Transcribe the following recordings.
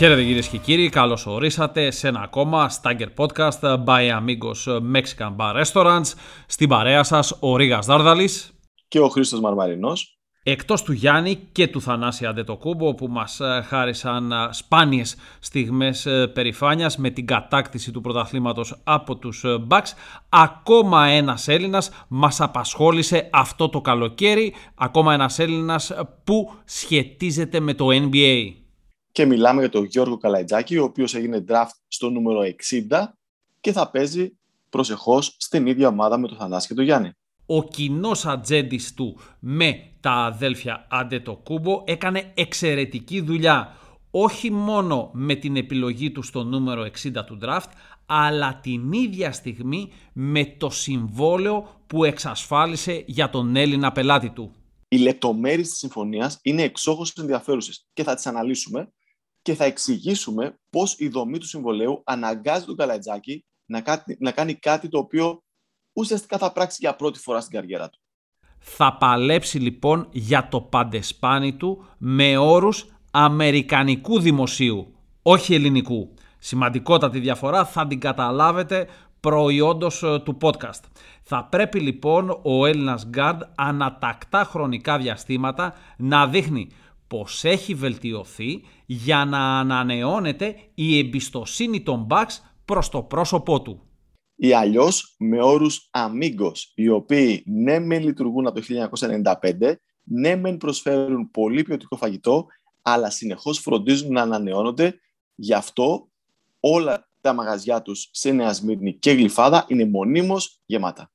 Χαίρετε κυρίες και κύριοι, καλώς ορίσατε σε ένα ακόμα Stagger Podcast by Amigos Mexican Bar Restaurants. Στην παρέα σας ο Ρίγας Δάρδαλης και ο Χρήστος Μαρμαρινός. Εκτός του Γιάννη και του Θανάση Αντετοκούμπο που μας ε, χάρισαν ε, σπάνιες στιγμές ε, περηφάνειας με την κατάκτηση του πρωταθλήματος από τους Bucks, ακόμα ένας Έλληνας μας απασχόλησε αυτό το καλοκαίρι. Ακόμα ένας Έλληνας που σχετίζεται με το NBA. Και μιλάμε για τον Γιώργο Καλαϊτζάκη, ο οποίος έγινε draft στο νούμερο 60 και θα παίζει προσεχώς στην ίδια ομάδα με τον Θανάση και τον Γιάννη. Ο κοινός ατζέντης του με τα αδέλφια Αντετοκούμπο έκανε εξαιρετική δουλειά όχι μόνο με την επιλογή του στο νούμερο 60 του draft, αλλά την ίδια στιγμή με το συμβόλαιο που εξασφάλισε για τον Έλληνα πελάτη του. Οι λεπτομέρειες της συμφωνίας είναι εξόχως ενδιαφέρουσες και θα τις αναλύσουμε και θα εξηγήσουμε πώς η δομή του συμβολέου αναγκάζει τον Καλατζάκη να, να κάνει κάτι το οποίο ουσιαστικά θα πράξει για πρώτη φορά στην καριέρα του. Θα παλέψει λοιπόν για το παντεσπάνι του με όρους αμερικανικού δημοσίου, όχι ελληνικού. Σημαντικότατη διαφορά θα την καταλάβετε προϊόντος ε, του podcast. Θα πρέπει λοιπόν ο Έλληνας Γκάρντ ανατακτά χρονικά διαστήματα να δείχνει πως έχει βελτιωθεί για να ανανεώνεται η εμπιστοσύνη των Bucks προς το πρόσωπό του. Ή αλλιώς με όρους amigos, οι οποίοι ναι μεν λειτουργούν από το 1995, ναι μεν προσφέρουν πολύ ποιοτικό φαγητό, αλλά συνεχώς φροντίζουν να ανανεώνονται. Γι' αυτό όλα τα μαγαζιά τους σε Νέα Σμύρνη και Γλυφάδα είναι μονίμως γεμάτα.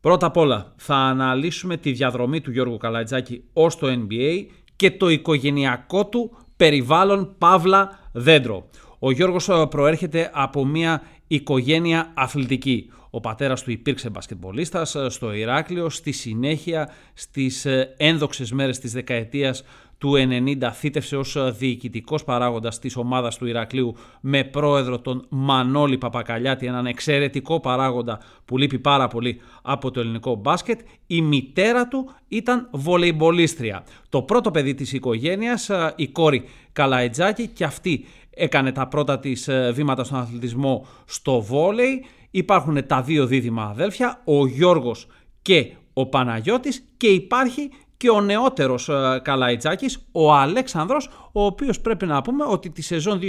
Πρώτα απ' όλα θα αναλύσουμε τη διαδρομή του Γιώργου Καλατζάκη ως το NBA και το οικογενειακό του περιβάλλον Παύλα Δέντρο. Ο Γιώργος ε, προέρχεται από μια οικογένεια αθλητική. Ο πατέρας του υπήρξε μπασκετμπολίστας ε, στο Ηράκλειο, στη συνέχεια στις ε, ένδοξες μέρες της δεκαετίας του 90 θύτευσε ως διοικητικός παράγοντας της ομάδας του Ηρακλείου με πρόεδρο τον Μανώλη Παπακαλιάτη, έναν εξαιρετικό παράγοντα που λείπει πάρα πολύ από το ελληνικό μπάσκετ. Η μητέρα του ήταν βολεϊμπολίστρια. Το πρώτο παιδί της οικογένειας, η κόρη Καλαετζάκη και αυτή έκανε τα πρώτα της ε, βήματα στον αθλητισμό στο βόλεϊ. Υπάρχουν τα δύο δίδυμα αδέλφια, ο Γιώργος και ο Παναγιώτης και υπάρχει και ο νεότερος ε, Καλαϊτζάκης, ο Αλέξανδρος, ο οποίος πρέπει να πούμε ότι τη σεζόν 2021-2022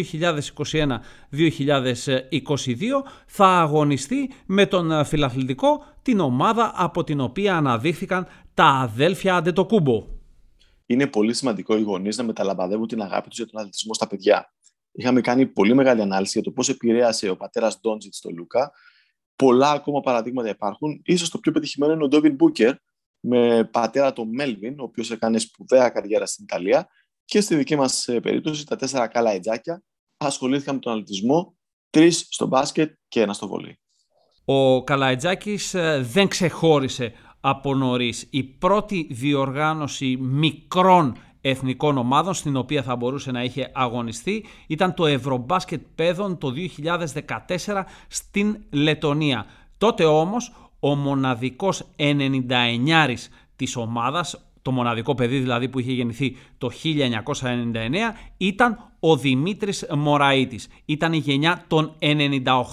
θα αγωνιστεί με τον ε, φιλαθλητικό την ομάδα από την οποία αναδείχθηκαν τα αδέλφια Αντετοκούμπο. Είναι πολύ σημαντικό οι γονείς να μεταλαμπαδεύουν την αγάπη τους για τον αθλητισμό στα παιδιά. Είχαμε κάνει πολύ μεγάλη ανάλυση για το πώς επηρέασε ο πατέρας Ντόντζιτ στο Λούκα. Πολλά ακόμα παραδείγματα υπάρχουν. Ίσως το πιο πετυχημένο είναι ο Ντόβιν Μπούκερ, με πατέρα τον Μέλβιν, ο οποίος έκανε σπουδαία καριέρα στην Ιταλία και στη δική μας ε, περίπτωση τα τέσσερα καλά ετζάκια ασχολήθηκαν με τον αθλητισμό, τρεις στο μπάσκετ και ένα στο βολί. Ο Καλαϊτζάκης ε, δεν ξεχώρισε από νωρίς. Η πρώτη διοργάνωση μικρών εθνικών ομάδων στην οποία θα μπορούσε να είχε αγωνιστεί ήταν το Ευρωμπάσκετ Παιδών το 2014 στην Λετωνία. Τότε όμως ο μοναδικός 99 της ομάδας, το μοναδικό παιδί δηλαδή που είχε γεννηθεί το 1999, ήταν ο Δημήτρης Μωραΐτης. Ήταν η γενιά των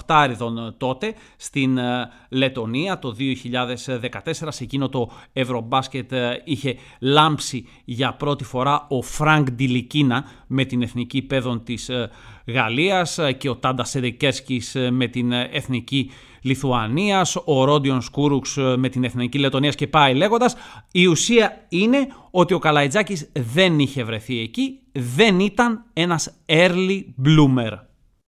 98 τότε στην ε, Λετωνία το 2014. Σε εκείνο το Ευρωμπάσκετ ε, είχε λάμψει για πρώτη φορά ο Φρανκ Ντιλικίνα με την εθνική παιδών της ε, Γαλλίας και ο Τάντας Σεντεκέρσκις με την εθνική Λιθουανίας, ο Ρόντιονς Κούρουκς ε, με την Εθνική Λετωνίας και πάει λέγοντας. Η ουσία είναι ότι ο Καλαϊτζάκης δεν είχε βρεθεί εκεί, δεν ήταν ένας early bloomer.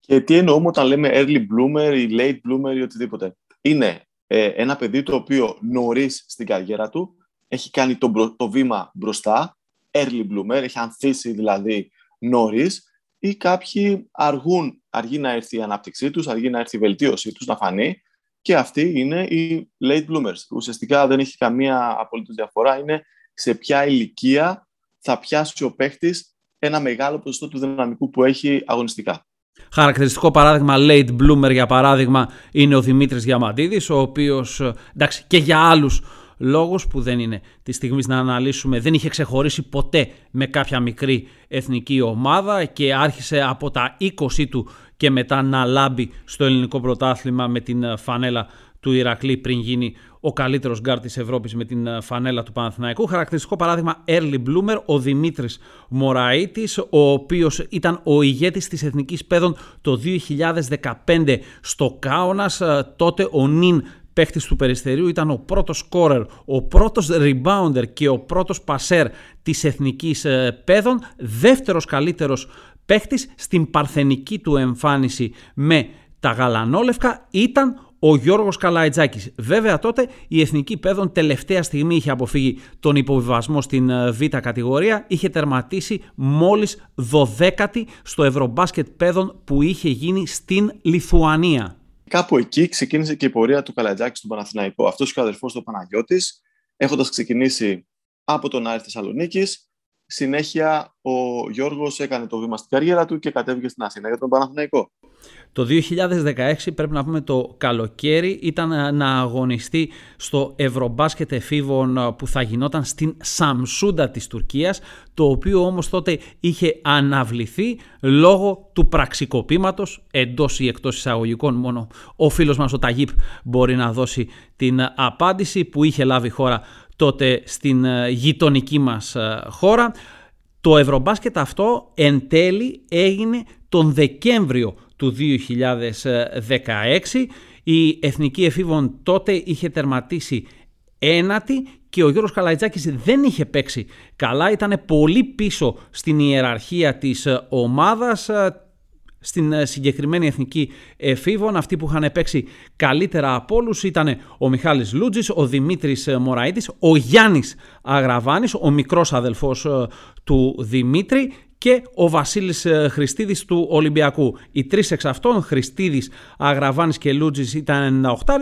Και τι εννοούμε όταν λέμε early bloomer ή late bloomer ή οτιδήποτε. Είναι ε, ένα παιδί το οποίο νωρίς στην καριέρα του έχει κάνει το, το βήμα μπροστά, early bloomer, έχει ανθίσει δηλαδή νωρίς ή κάποιοι αργούν, αργεί να έρθει η ανάπτυξή τους, αργεί να έρθει η βελτίωσή τους, να φανεί και αυτοί είναι οι late bloomers. Ουσιαστικά δεν έχει καμία απολύτως διαφορά, είναι σε ποια ηλικία θα πιάσει ο παίχτης ένα μεγάλο ποσοστό του δυναμικού που έχει αγωνιστικά. Χαρακτηριστικό παράδειγμα late bloomer για παράδειγμα είναι ο Δημήτρης Διαμαντίδης ο οποίος εντάξει και για άλλους λόγους που δεν είναι της στιγμής να αναλύσουμε. Δεν είχε ξεχωρίσει ποτέ με κάποια μικρή εθνική ομάδα και άρχισε από τα 20 του και μετά να λάμπει στο ελληνικό πρωτάθλημα με την φανέλα του Ηρακλή πριν γίνει ο καλύτερος γκαρντ της Ευρώπης με την ε, φανέλα του Παναθηναϊκού. Χαρακτηριστικό παράδειγμα early bloomer, ο Δημήτρης Μωραΐτης, ο οποίος ήταν ο ηγέτης της Εθνικής Παίδων το 2015 στο Κάονα. Ε, τότε ο Νιν παίχτης του Περιστερίου ήταν ο πρώτος σκόρερ, ο πρώτος rebounder και ο πρώτος πασέρ της εθνικής ε, παιδών, δεύτερος καλύτερος παίχτης στην παρθενική του εμφάνιση με τα γαλανόλευκα ήταν ο Γιώργος Καλαϊτζάκης. Βέβαια τότε η Εθνική Παιδών τελευταία στιγμή είχε αποφύγει τον υποβιβασμό στην ε, Β κατηγορία, είχε τερματίσει μόλις 12η στο Ευρωμπάσκετ Παιδών που είχε γίνει στην Λιθουανία. Κάπου εκεί ξεκίνησε και η πορεία του Καλαϊτζάκη στον Παναθηναϊκό. Αυτός και ο αδερφός του Παναγιώτης, έχοντας ξεκινήσει από τον Άρη Θεσσαλονίκης, συνέχεια ο Γιώργος έκανε το βήμα στην καριέρα του και κατέβηκε στην Αθήνα για τον Παναθηναϊκό. Το 2016 πρέπει να πούμε το καλοκαίρι ήταν να αγωνιστεί στο Ευρωμπάσκετ εφήβων που θα γινόταν στην Σαμσούντα της Τουρκίας το οποίο όμως τότε είχε αναβληθεί λόγω του πραξικοπήματος εντός ή εκτός εισαγωγικών μόνο ο φίλος μας ο Ταγίπ μπορεί να δώσει την απάντηση που είχε λάβει χώρα τότε στην γειτονική μας χώρα. Το Ευρωμπάσκετ αυτό εν τέλει έγινε τον Δεκέμβριο του 2016. Η Εθνική Εφήβων τότε είχε τερματίσει ένατη και ο Γιώργος Καλαϊτζάκης δεν είχε παίξει καλά, ήταν πολύ πίσω στην ιεραρχία της ομάδας, στην συγκεκριμένη εθνική εφήβων. Αυτοί που είχαν παίξει καλύτερα από όλους ήταν ο Μιχάλης Λούτζης, ο Δημήτρης Μωραήτης, ο Γιάννης Αγραβάνης, ο μικρός αδελφός ε, του Δημήτρη και ο Βασίλης ε, Χριστίδης του Ολυμπιακού. Οι τρεις εξ αυτών, Χριστίδης, Αγραβάνης και Λούτζης ήταν 98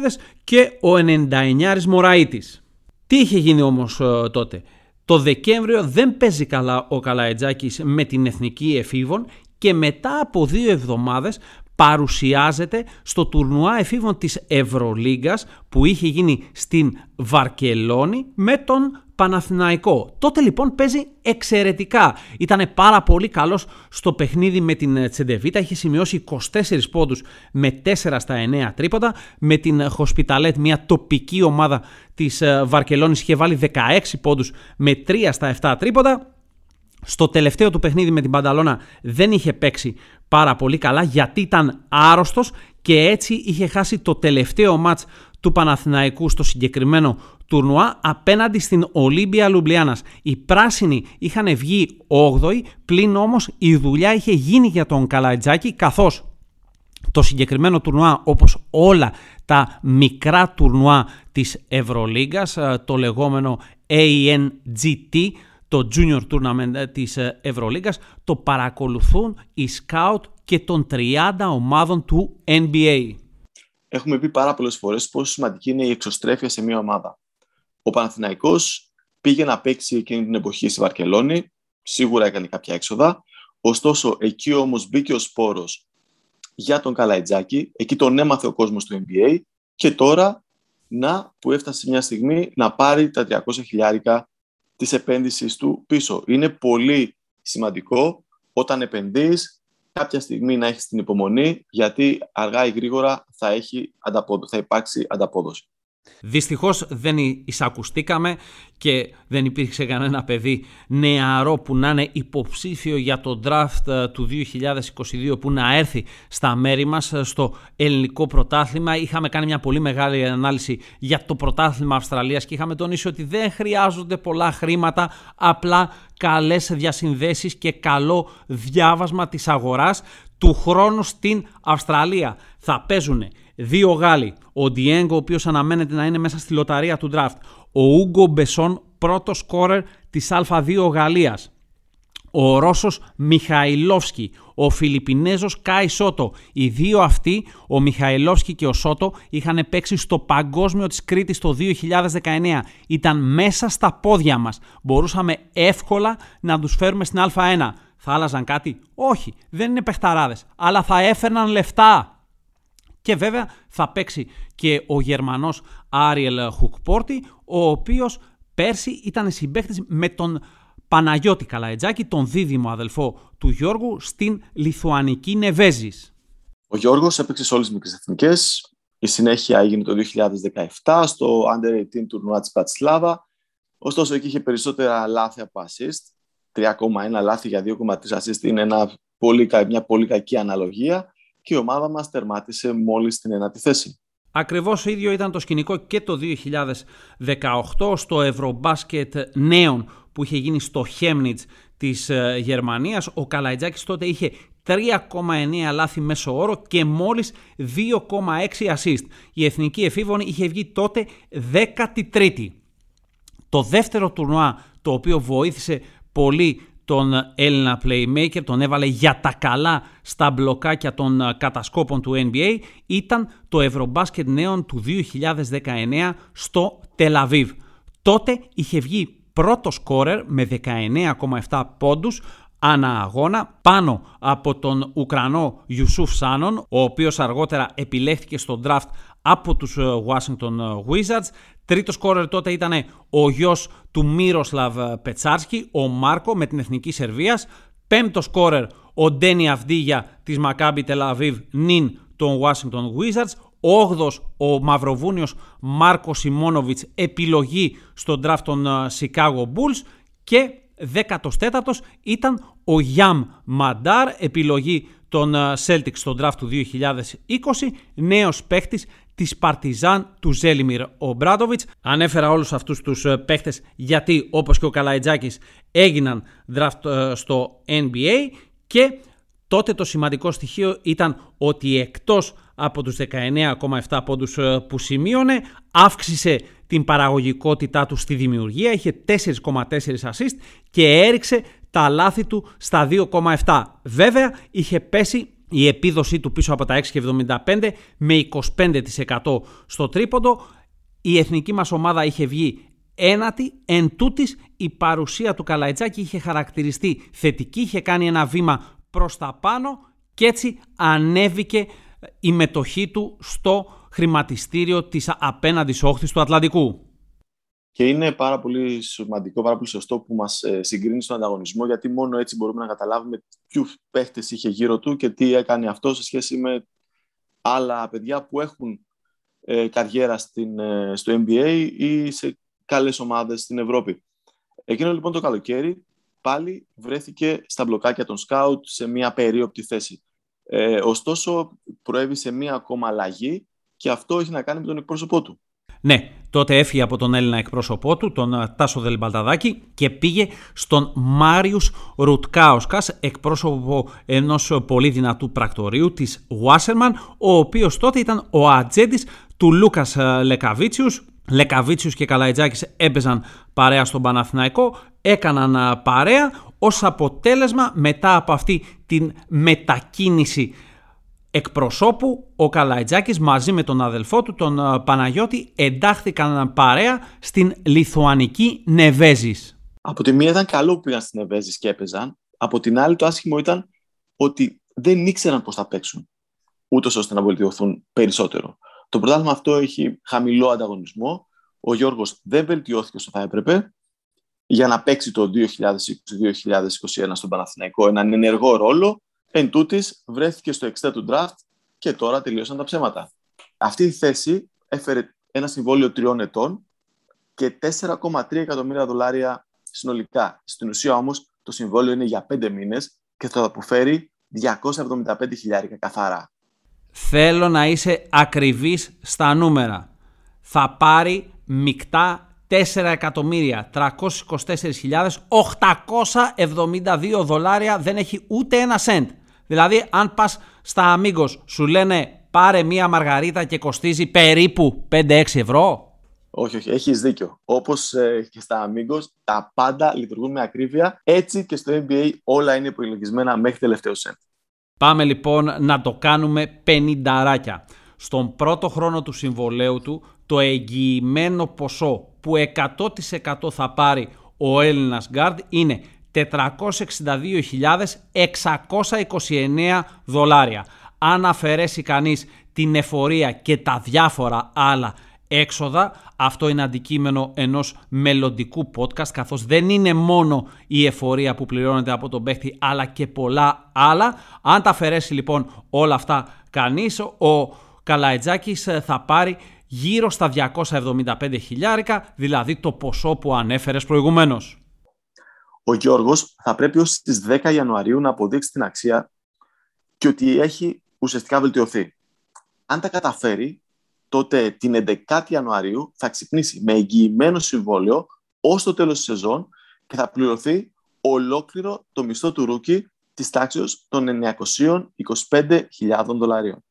και ο 99 Μωραΐτης. Τι είχε γίνει όμως ε, τότε; Το Δεκέμβριο δεν παίζει καλά ο Καλαετζάκης με την Εθνική Εφήβων και μετά από δύο εβδομάδες παρουσιάζεται στο τουρνουά εφήβων της Ευρωλίγκας που είχε γίνει στην Βαρκελόνη με τον Παναθηναϊκό. Τότε λοιπόν παίζει εξαιρετικά. Ήταν πάρα πολύ καλός στο παιχνίδι με την Τσεντεβίτα. Είχε σημειώσει 24 πόντους με 4 στα 9 τρίποτα. Με την Χοσπιταλέτ, μια τοπική ομάδα της ε, Βαρκελόνης, είχε βάλει 16 πόντους με 3 στα 7 τρίποτα. Στο τελευταίο του παιχνίδι με την Πανταλώνα δεν είχε παίξει πάρα πολύ καλά γιατί ήταν άρρωστος και έτσι είχε χάσει το τελευταίο μάτς του Παναθηναϊκού στο συγκεκριμένο τουρνουά απέναντι στην Ολύμπια Λουμπλιάνας. Οι πράσινοι είχαν βγει 8η, πλην όμως η δουλειά είχε γίνει για τον Καλατζάκη καθώς το συγκεκριμένο τουρνουά όπως όλα τα μικρά τουρνουά της Ευρωλίγκας, ε, το λεγόμενο ANGT, το Junior Tournament ε, της ε, Ευρωλίγκας, το παρακολουθούν οι σκάουτ και των 30 ομάδων του NBA. Έχουμε πει πάρα πολλές φορές πόσο σημαντική είναι η εξωστρέφεια σε μια ομάδα. Ο Παναθηναϊκός πήγε να παίξει εκείνη την εποχή στη Βαρκελόνη, σίγουρα έκανε κάποια έξοδα, ωστόσο εκεί όμως μπήκε ο σπόρος για τον Καλαϊτζάκη, εκεί τον έμαθε ο κόσμος του NBA και τώρα να που έφτασε μια στιγμή να πάρει τα 300 χιλιάρικα της επένδυσης του πίσω. Είναι πολύ σημαντικό όταν επενδύεις κάποια στιγμή να έχεις την υπομονή γιατί αργά ή γρήγορα θα, έχει θα υπάρξει ανταπόδοση. Δυστυχώς δεν εισακουστήκαμε και δεν υπήρξε κανένα παιδί νεαρό που να είναι υποψήφιο για το draft ε, του 2022 που να έρθει στα μέρη μας ε, στο ελληνικό πρωτάθλημα. Είχαμε κάνει μια πολύ μεγάλη ανάλυση για το πρωτάθλημα Αυστραλίας και είχαμε τονίσει ότι δεν χρειάζονται πολλά χρήματα, απλά καλές διασυνδέσεις και καλό διάβασμα της αγοράς του χρόνου στην Αυστραλία. Θα παίζουν δύο Γάλλοι, ο Ντιέγκο, ο οποίος αναμένεται να είναι μέσα στη λοταρία του draft, ο Ούγκο Μπεσόν, πρώτος σκόρερ της Α2 Γαλλίας, ο Ρώσος Μιχαηλόφσκι, ο Φιλιππινέζος Κάι Σότο. Οι δύο αυτοί, ο Μιχαηλόφσκι και ο Σότο, είχαν παίξει στο Παγκόσμιο της Κρήτης το 2019. Ήταν μέσα στα πόδια μας. Μπορούσαμε εύκολα να τους φέρουμε στην Α1. Θα άλλαζαν κάτι; Όχι, δεν είναι παιχταράδες, αλλά θα έφερναν λεφτά. Και βέβαια θα παίξει και ο Γερμανός Άριελ Χουκπόρτη, ο οποίος πέρσι ήταν συμπαίκτης με τον Παναγιώτη Καλαετζάκη, τον δίδυμο αδελφό του Γιώργου, στην Λιθουανική Νεβέζης. Ο Γιώργος έπαιξε σε όλες τις μικρές εθνικές. Η συνέχεια έγινε το 2017 στο Under 18 τουρνουά της Πατσλάβα. Ωστόσο, εκεί είχε περισσότερα λάθη από assist. 3,1 λάθη για 2,3 assist είναι ένα πολύ, μια πολύ κακή αναλογία και η ομάδα μας τερμάτισε μόλις στην ένατη θέση. Ακριβώς ίδιο ήταν το σκηνικό και το 2018 στο Ευρωμπάσκετ νέων που είχε γίνει στο Χέμνιτς της ε, Γερμανίας. Ο Καλαϊτζάκης τότε είχε 3,9 λάθη μέσο όρο και μόλις 2,6 assist. Η Εθνική Εφήβονη είχε βγει τότε 13η. Το δεύτερο τουρνουά το οποίο βοήθησε πολύ τον Έλληνα playmaker, τον έβαλε για τα καλά στα μπλοκάκια των κατασκόπων του NBA, ήταν το Ευρωμπάσκετ νέων του 2019 στο Τελαβίβ. Τότε είχε βγει πρώτο σκόρερ με 19,7 πόντους ανά αγώνα πάνω από τον Ουκρανό Ιουσούφ Σάνον, ο οποίος αργότερα επιλέχθηκε στο draft από τους Washington Wizards. Τρίτο σκόρερ τότε ήταν ο γιος του Μύροσλαβ Πετσάρσκι, ο Μάρκο με την Εθνική Σερβίας. Πέμπτο σκόρερ ο Ντένι Αυδίγια της Μακάμπι Τελαβίβ νυν των Washington Wizards. Όγδος ο Μαυροβούνιος Μάρκο Σιμόνοβιτς επιλογή στον draft των Chicago Bulls και 14ος ήταν ο Γιάμ Μαντάρ επιλογή των Celtics στον draft του 2020 νέος παίχτης της Παρτιζάν του Ζέλιμιρ Ομπράντοβιτς. Ανέφερα όλους αυτούς τους ε, παίχτες γιατί όπως και ο Καλαϊτζάκης έγιναν draft ε, στο NBA και τότε το σημαντικό στοιχείο ήταν ότι εκτός από τους 19,7 πόντους ε, που σημείωνε αύξησε την παραγωγικότητά του στη δημιουργία, είχε 4,4 assist και έριξε τα λάθη του στα 2,7. Βέβαια είχε πέσει η επίδοσή του πίσω από τα 6,75 με 25% στο τρίποντο. Η εθνική μας ομάδα είχε βγει ένατη, εν τούτης η παρουσία του Καλαϊτζάκη είχε χαρακτηριστεί θετική, είχε κάνει ένα βήμα προς τα πάνω και έτσι ανέβηκε η μετοχή του στο χρηματιστήριο της απέναντις όχθης του Ατλαντικού. Και είναι πάρα πολύ σημαντικό, πάρα πολύ σωστό που μας ε, συγκρίνει στον ανταγωνισμό, γιατί μόνο έτσι μπορούμε να καταλάβουμε ποιου παίχτες είχε γύρω του και τι έκανε αυτό σε σχέση με άλλα παιδιά που έχουν ε, καριέρα στην, ε, στο NBA ή σε καλές ομάδες στην Ευρώπη. Εκείνο λοιπόν το καλοκαίρι πάλι βρέθηκε στα μπλοκάκια των σκάουτ σε μια περίοπτη θέση. Ε, ωστόσο, προέβησε μία ακόμα αλλαγή και αυτό έχει να κάνει με τον εκπρόσωπό του. Ναι, τότε έφυγε από τον Έλληνα εκπρόσωπό του, τον ε, Τάσο Δελμπαλταδάκη και πήγε στον Μάριους Ρουτκάουσκας, εκπρόσωπο ενός πολύ δυνατού πρακτορείου της Βάσερμαν, ο οποίος τότε ήταν ο ατζέντης του Λούκας ε, Λεκαβίτσιους. Λεκαβίτσιους και Καλαϊτζάκης έπαιζαν παρέα στον Παναθηναϊκό, έκαναν ε, παρέα ως αποτέλεσμα μετά από αυτή την μετακίνηση εκπροσώπου ο Καλαϊτζάκης μαζί με τον αδελφό του τον ε, Παναγιώτη εντάχθηκαν παρέα στην Λιθουανική Νεβέζης. Από τη μία ήταν καλό που πήγαν στην Νεβέζης και έπαιζαν, από την άλλη το άσχημο ήταν ότι δεν ήξεραν πώς θα παίξουν, ούτως ώστε να βελτιωθούν περισσότερο. Το πρωτάθλημα αυτό έχει χαμηλό ανταγωνισμό, ο Γιώργος δεν βελτιώθηκε όσο θα έπρεπε για να παίξει το 2020-2021 στον Παναθηναϊκό έναν ενεργό ρόλο Εν τούτης, βρέθηκε στο 60 του draft και τώρα τελείωσαν τα ψέματα. Αυτή η θέση έφερε ένα συμβόλαιο τριών ετών και 4,3 εκατομμύρια δολάρια συνολικά. Στην ουσία όμως το συμβόλαιο είναι για 5 μήνες και θα αποφέρει 275 χιλιάρικα καθαρά. Θέλω να είσαι ακριβής στα νούμερα. Θα πάρει μεικτά 4.324.872 δολάρια δεν έχει ούτε ένα σέντ. Δηλαδή, αν πας στα Amigos, σου λένε πάρε μία μαργαρίτα και κοστίζει περίπου 5-6 ευρώ. Όχι, όχι, έχεις δίκιο. Όπως ε, και στα Amigos, τα πάντα λειτουργούν με ακρίβεια. Έτσι και στο NBA όλα είναι υπολογισμένα μέχρι τελευταίο σέντ. Πάμε λοιπόν να το κάνουμε 50 ράκια. Στον πρώτο χρόνο του συμβολέου του, το εγγυημένο ποσό που 100% θα πάρει ο Έλληνας Γκάρντ είναι 462.629 δολάρια. Αν αφαιρέσει κανείς την εφορία και τα διάφορα άλλα έξοδα. Αυτό είναι αντικείμενο ενός μελλοντικού podcast καθώς δεν είναι μόνο η εφορία που πληρώνεται από τον παίχτη αλλά και πολλά άλλα. Αν τα αφαιρέσει λοιπόν όλα αυτά κανείς, ο Καλαϊτζάκης θα πάρει γύρω στα 275 χιλιάρικα, δηλαδή το ποσό που ανέφερες προηγουμένως. Ο Γιώργος θα πρέπει ως τις 10 Ιανουαρίου να αποδείξει την αξία και ότι έχει ουσιαστικά βελτιωθεί. Αν τα καταφέρει, τότε την 11η Ιανουαρίου θα ξυπνήσει με εγγυημένο συμβόλαιο ως το τέλος της σεζόν και θα πληρωθεί ολόκληρο το μισθό του rookie της τάξης των 925.000 δολαρίων.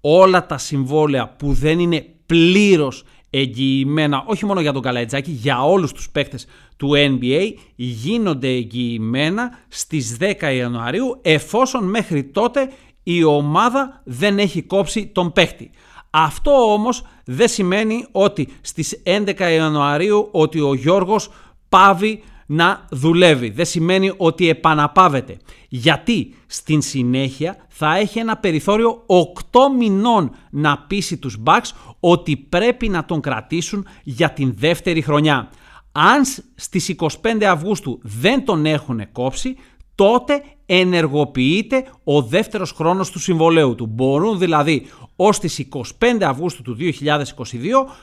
Όλα τα συμβόλαια που δεν είναι πλήρως εγγυημένα, όχι μόνο για τον Καλαϊτζάκη, για όλους τους παίκτες του NBA, γίνονται εγγυημένα στις 10 Ιανουαρίου, εφόσον μέχρι τότε η ομάδα δεν έχει κόψει τον παίκτη. Αυτό όμως δεν σημαίνει ότι στις 11 Ιανουαρίου ότι ο Γιώργος πάβει να δουλεύει. Δεν σημαίνει ότι επαναπάβεται. Γιατί στην συνέχεια θα έχει ένα περιθώριο 8 μηνών να πείσει τους Bucks ότι πρέπει να τον κρατήσουν για την δεύτερη χρονιά. Αν στις 25 Αυγούστου δεν τον έχουν κόψει, τότε ενεργοποιείται ο δεύτερος χρόνος του συμβολέου του. Μπορούν δηλαδή ως τις 25 Αυγούστου του 2022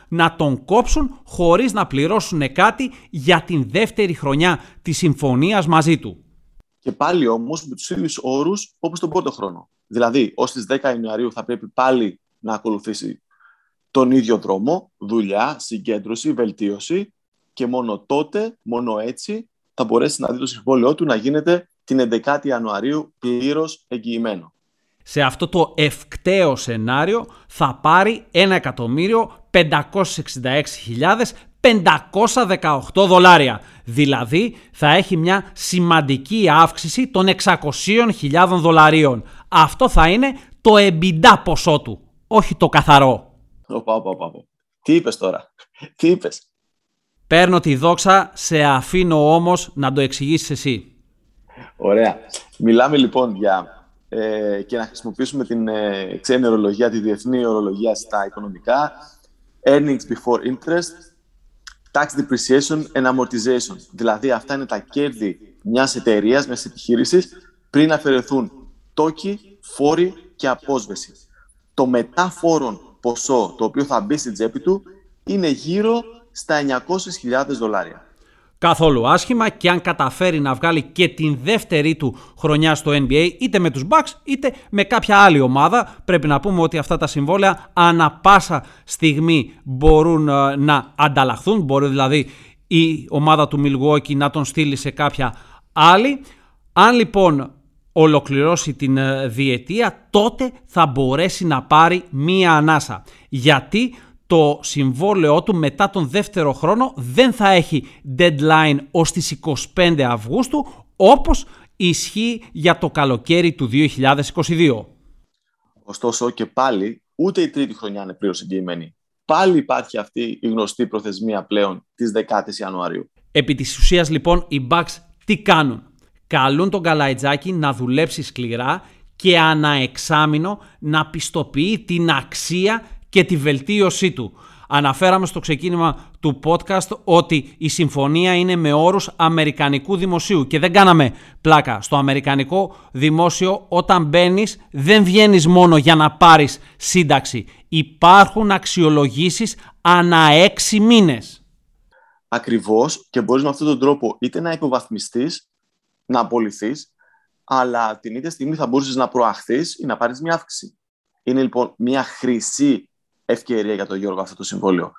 να τον κόψουν χωρίς να πληρώσουν κάτι για την δεύτερη χρονιά της συμφωνίας μαζί του. Και πάλι όμως με τους ίδιους όρους όπως τον πρώτο χρόνο. Δηλαδή ως τις 10 Ιανουαρίου θα πρέπει πάλι να ακολουθήσει τον ίδιο δρόμο, δουλειά, συγκέντρωση, βελτίωση και μόνο τότε, μόνο έτσι θα μπορέσει να δει το συμβόλαιό του να γίνεται την 11η Ιανουαρίου πλήρως εγγυημένο. Σε αυτό το ευκταίο σενάριο θα πάρει 1.566.518 δολάρια. Δηλαδή θα έχει μια σημαντική αύξηση των 600.000 δολαρίων. Αυτό θα είναι το εμπιντά ποσό του, όχι το καθαρό. Οπα, οπα, οπα. Τι είπες τώρα, τι είπες; Παίρνω τη δόξα, σε αφήνω όμως να το εξηγήσεις εσύ. Ωραία. Μιλάμε λοιπόν για ε, και να χρησιμοποιήσουμε την ε, ξένη ορολογία, τη διεθνή ορολογία στα οικονομικά. Earnings before interest, tax depreciation and amortization. Δηλαδή αυτά είναι τα κέρδη μιας εταιρείας, μιας επιχείρησης, πριν αφαιρεθούν τόκοι, φόροι και απόσβεση. Το μετάφορον ποσό το οποίο θα μπει στην τσέπη του είναι γύρω στα 900.000 δολάρια καθόλου άσχημα και αν καταφέρει να βγάλει και την δεύτερη του χρονιά στο NBA είτε με τους Bucks είτε με κάποια άλλη ομάδα. Πρέπει να πούμε ότι αυτά τα συμβόλαια ανα πάσα στιγμή μπορούν ε, να ανταλλαχθούν. Μπορεί δηλαδή η ομάδα του Milwaukee να τον στείλει σε κάποια άλλη. Αν λοιπόν ολοκληρώσει την ε, διετία τότε θα μπορέσει να πάρει μία ανάσα. Γιατί; Το συμβόλαιό του μετά τον δεύτερο χρόνο δεν θα έχει deadline ως τις 25 Αυγούστου όπως ισχύει για το καλοκαίρι του 2022. Ωστόσο και πάλι ούτε η τρίτη χρονιά είναι πλήρως εγγυημένη. Πάλι υπάρχει αυτή η γνωστή προθεσμία πλέον της 10ης Ιανουαρίου. Επί της ουσίας λοιπόν οι Bucks τι κάνουν; Καλούν τον Καλαϊτζάκη να δουλέψει σκληρά και αναεξάμεινο να πιστοποιεί την αξία και τη βελτίωσή του. Αναφέραμε στο ξεκίνημα του podcast ότι η συμφωνία είναι με όρους αμερικανικού δημοσίου και δεν κάναμε πλάκα. Στο αμερικανικό δημόσιο όταν μπαίνεις δεν βγαίνεις μόνο για να πάρεις σύνταξη. Υπάρχουν αξιολογήσεις ανά έξι μήνες. Ακριβώς και μπορείς με αυτόν τον τρόπο είτε να υποβαθμιστείς, να απολυθείς, αλλά την ίδια στιγμή θα μπορούσες να προαχθείς ή να πάρεις μια αύξηση. Είναι λοιπόν μια χρυσή ευκαιρία για τον Γιώργο αυτό το συμβόλαιο.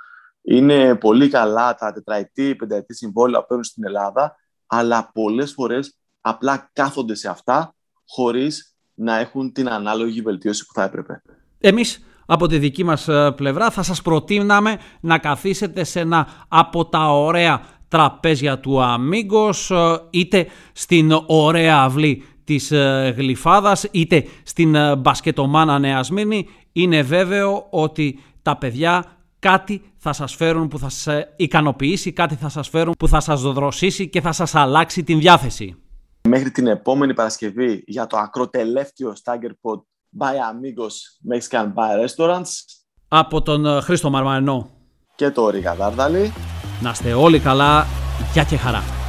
Είναι πολύ καλά τα τετραετή, πενταετή συμβόλαια που παίρνουν στην Ελλάδα, αλλά πολλές φορές απλά κάθονται σε αυτά χωρίς να έχουν την ανάλογη βελτίωση που θα έπρεπε. Εμείς από τη δική μας ε, πλευρά θα σας προτείναμε να καθίσετε σε ένα από τα ωραία τραπέζια του Αμίγκος ε, είτε στην ωραία αυλή της ε, Γλυφάδας είτε στην μπασκετομάνα Νέα Σμύρνη είναι βέβαιο ότι τα παιδιά κάτι θα σας φέρουν που θα σας ικανοποιήσει, κάτι θα σας φέρουν που θα σας δοδροσίσει και θα σας αλλάξει την διάθεση. Μέχρι την επόμενη Παρασκευή για το ακροτελεύτιο Stagger Pod By Amigos Mexican Bar Restaurants. Από τον ε, Χρήστο Μαρμανό. Και το Ρίκα Δάρδαλη. Να είστε όλοι καλά. Γεια και χαρά.